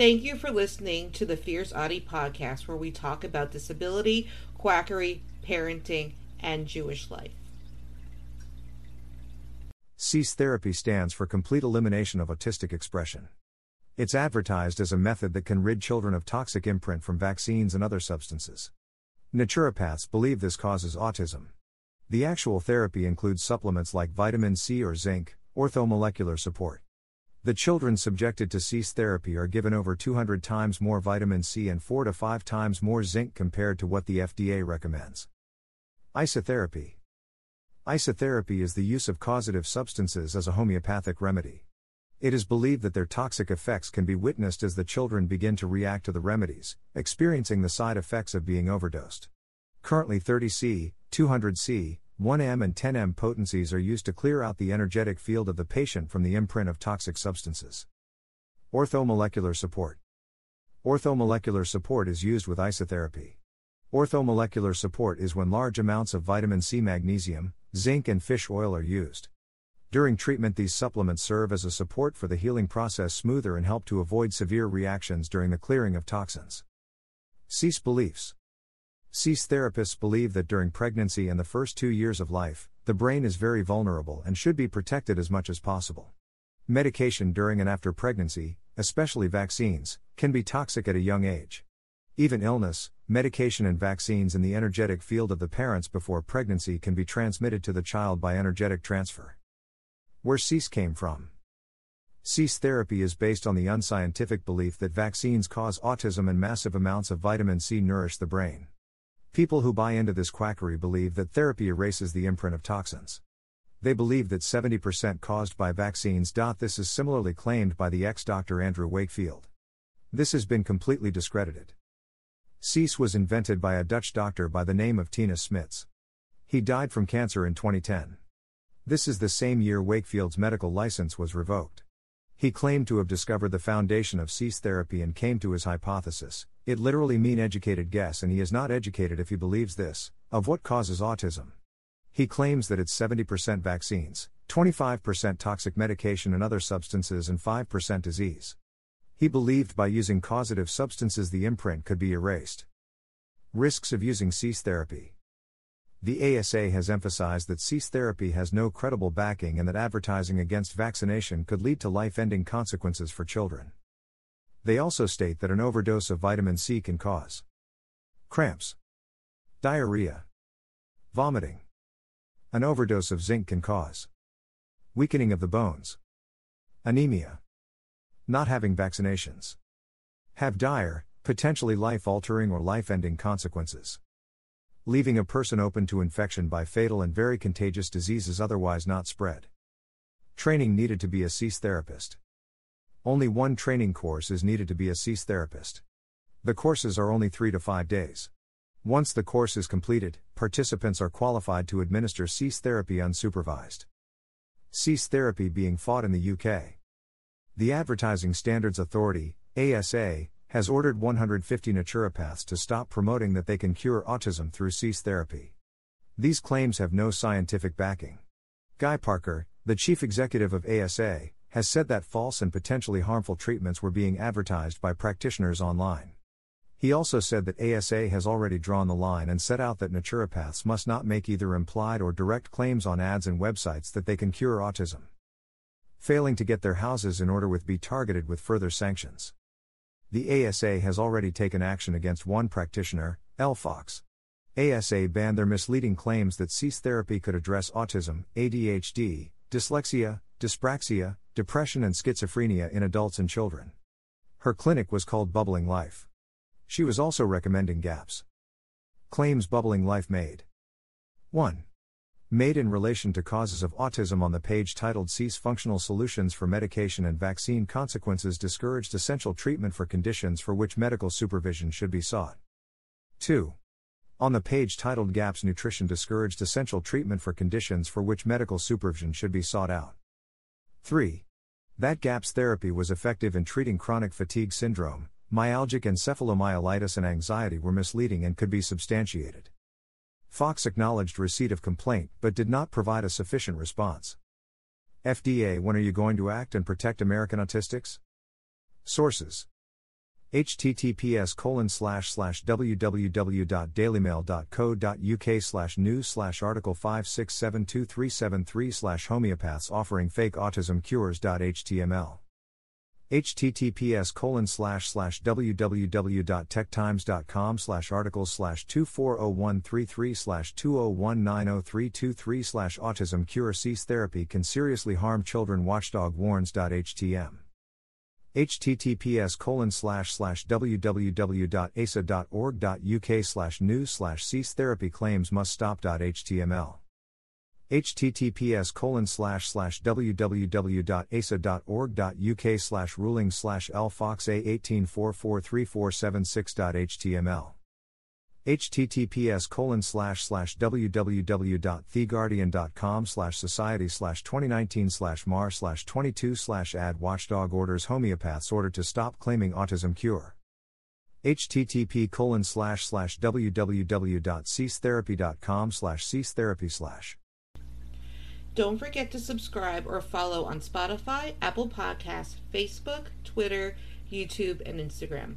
Thank you for listening to the Fierce Autie podcast, where we talk about disability, quackery, parenting, and Jewish life. CEASE therapy stands for Complete Elimination of Autistic Expression. It's advertised as a method that can rid children of toxic imprint from vaccines and other substances. Naturopaths believe this causes autism. The actual therapy includes supplements like vitamin C or zinc, orthomolecular support. The children subjected to CEASE therapy are given over 200 times more vitamin C and 4 to 5 times more zinc compared to what the FDA recommends. Isotherapy Isotherapy is the use of causative substances as a homeopathic remedy. It is believed that their toxic effects can be witnessed as the children begin to react to the remedies, experiencing the side effects of being overdosed. Currently 30C, 200C, 1M and 10M potencies are used to clear out the energetic field of the patient from the imprint of toxic substances. Orthomolecular support. Orthomolecular support is used with isotherapy. Orthomolecular support is when large amounts of vitamin C, magnesium, zinc, and fish oil are used. During treatment, these supplements serve as a support for the healing process smoother and help to avoid severe reactions during the clearing of toxins. CEASE beliefs. CEASE therapists believe that during pregnancy and the first two years of life, the brain is very vulnerable and should be protected as much as possible. Medication during and after pregnancy, especially vaccines, can be toxic at a young age. Even illness, medication, and vaccines in the energetic field of the parents before pregnancy can be transmitted to the child by energetic transfer. Where CEASE came from. CEASE therapy is based on the unscientific belief that vaccines cause autism and massive amounts of vitamin C nourish the brain. People who buy into this quackery believe that therapy erases the imprint of toxins. They believe that 70% caused by vaccines. This is similarly claimed by the ex doctor Andrew Wakefield. This has been completely discredited. CEASE was invented by a Dutch doctor by the name of Tinus Smits. He died from cancer in 2010. This is the same year Wakefield's medical license was revoked. He claimed to have discovered the foundation of CEASE therapy and came to his hypothesis. It literally mean educated guess and he is not educated if he believes this, of what causes autism. He claims that it's 70% vaccines, 25% toxic medication and other substances and 5% disease. He believed by using causative substances the imprint could be erased. Risks of using CEASE therapy. The ASA has emphasized that CEASE therapy has no credible backing and that advertising against vaccination could lead to life ending consequences for children. They also state that an overdose of vitamin C can cause cramps, diarrhea, vomiting. An overdose of zinc can cause weakening of the bones, anemia, not having vaccinations, have dire, potentially life altering or life ending consequences leaving a person open to infection by fatal and very contagious diseases otherwise not spread. Training needed to be a CEASE therapist. Only one training course is needed to be a CEASE therapist. The courses are only three to five days. Once the course is completed, participants are qualified to administer CEASE therapy unsupervised. CEASE therapy being fought in the UK. The Advertising Standards Authority, ASA, has ordered 150 naturopaths to stop promoting that they can cure autism through CEASE therapy. These claims have no scientific backing. Guy Parker, the chief executive of ASA, has said that false and potentially harmful treatments were being advertised by practitioners online. He also said that ASA has already drawn the line and set out that naturopaths must not make either implied or direct claims on ads and websites that they can cure autism. Failing to get their houses in order with be targeted with further sanctions. The ASA has already taken action against one practitioner, L. Fox. ASA banned their misleading claims that CEASE therapy could address autism, ADHD, dyslexia, dyspraxia, depression, and schizophrenia in adults and children. Her clinic was called Bubbling Life. She was also recommending gaps. Claims Bubbling Life made 1. Made in relation to causes of autism on the page titled Cease Functional Solutions for Medication and Vaccine Consequences Discouraged Essential Treatment for Conditions for Which Medical Supervision Should Be Sought. 2. On the page titled Gaps Nutrition Discouraged Essential Treatment for Conditions for Which Medical Supervision Should Be Sought Out. 3. That GAPS therapy was effective in treating chronic fatigue syndrome, myalgic encephalomyelitis, and anxiety were misleading and could be substantiated. Fox acknowledged receipt of complaint but did not provide a sufficient response. FDA When are you going to act and protect American autistics? Sources https colon slash slash www.dailymail.co.uk slash news slash article 5672373 slash homeopaths oh offering fake autism cures.html https colon slash slash www.techtimes.com slash articles slash 240133 slash 2019032 slash autism cure cease therapy can seriously harm children watchdog warns.htm https colon slash slash www.asa.org.uk slash news slash cease therapy claims must stop.html https colon slash slash www.asa.org.uk slash ruling slash lfox a18443476.html https colon slash slash www.theguardian.com slash society slash 2019 slash mar slash 22 slash ad watchdog orders homeopaths ordered to stop claiming autism cure http colon slash slash www.ceasetherapy.com slash ceasetherapy slash don't forget to subscribe or follow on Spotify, Apple Podcasts, Facebook, Twitter, YouTube, and Instagram.